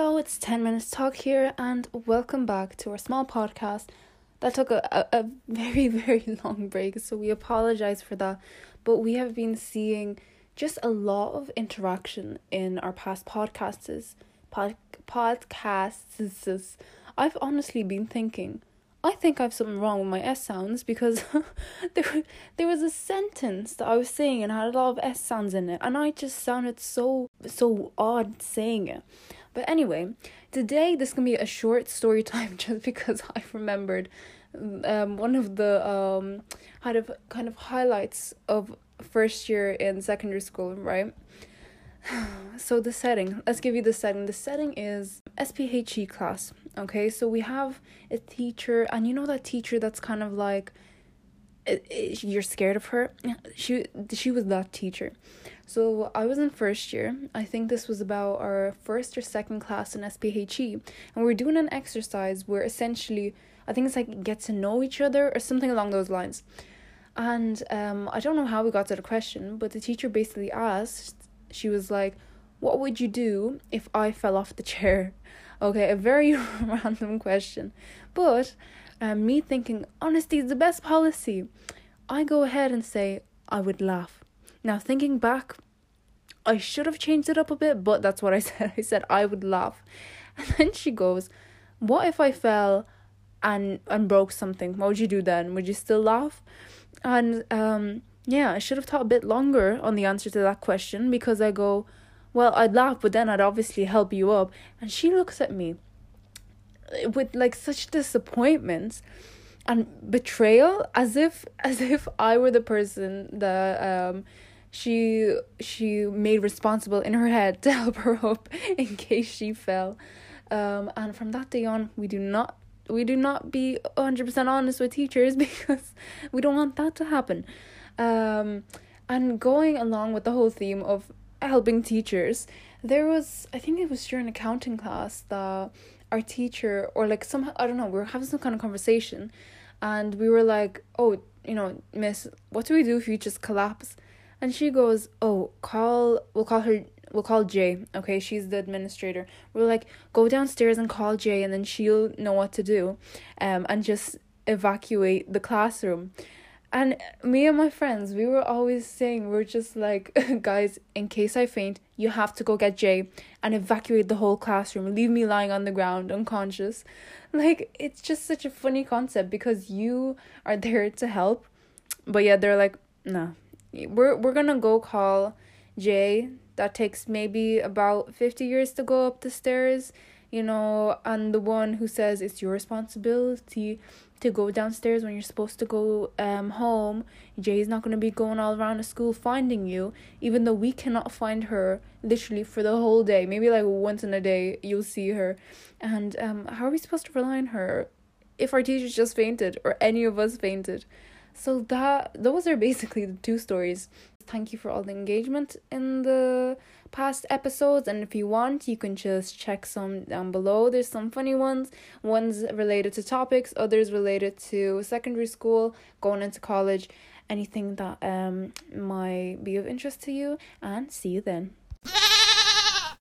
Hello, it's 10 Minutes Talk here, and welcome back to our small podcast that took a, a, a very, very long break. So, we apologize for that, but we have been seeing just a lot of interaction in our past podcasts. Pod, podcasts. I've honestly been thinking, I think I have something wrong with my S sounds because there there was a sentence that I was saying and had a lot of S sounds in it, and I just sounded so so odd saying it. But anyway, today this can be a short story time just because I remembered um one of the um kind of kind of highlights of first year in secondary school, right? so the setting, let's give you the setting. The setting is SPHE class. Okay, so we have a teacher, and you know that teacher that's kind of like you're scared of her. She she was that teacher. So I was in first year. I think this was about our first or second class in SPHE, and we are doing an exercise where essentially I think it's like get to know each other or something along those lines. And um, I don't know how we got to the question, but the teacher basically asked. She was like, "What would you do if I fell off the chair?" Okay, a very random question, but um, me thinking honesty is the best policy. I go ahead and say I would laugh. Now, thinking back, I should have changed it up a bit, but that's what I said. I said I would laugh. And then she goes, What if I fell and and broke something? What would you do then? Would you still laugh? And um yeah, I should have thought a bit longer on the answer to that question because I go, Well, I'd laugh, but then I'd obviously help you up. And she looks at me with like such disappointments and betrayal as if as if I were the person that um she she made responsible in her head to help her up in case she fell. Um and from that day on we do not we do not be 100% honest with teachers because we don't want that to happen. Um and going along with the whole theme of helping teachers, there was I think it was during accounting class that our teacher or like somehow I don't know, we were having some kind of conversation and we were like, Oh, you know, miss, what do we do if you just collapse? And she goes, Oh, call we'll call her we'll call Jay. Okay, she's the administrator. We're like, go downstairs and call Jay and then she'll know what to do. Um and just evacuate the classroom. And me and my friends, we were always saying, we're just like, guys, in case I faint, you have to go get Jay and evacuate the whole classroom. Leave me lying on the ground, unconscious. Like, it's just such a funny concept because you are there to help. But yeah, they're like, nah, we're, we're gonna go call Jay. That takes maybe about 50 years to go up the stairs, you know, and the one who says it's your responsibility to go downstairs when you're supposed to go um home. Jay's not gonna be going all around the school finding you, even though we cannot find her literally for the whole day. Maybe like once in a day you'll see her. And um how are we supposed to rely on her if our teachers just fainted or any of us fainted? So that those are basically the two stories. Thank you for all the engagement in the past episodes and if you want you can just check some down below. There's some funny ones. Ones related to topics others related to secondary school going into college. Anything that um might be of interest to you and see you then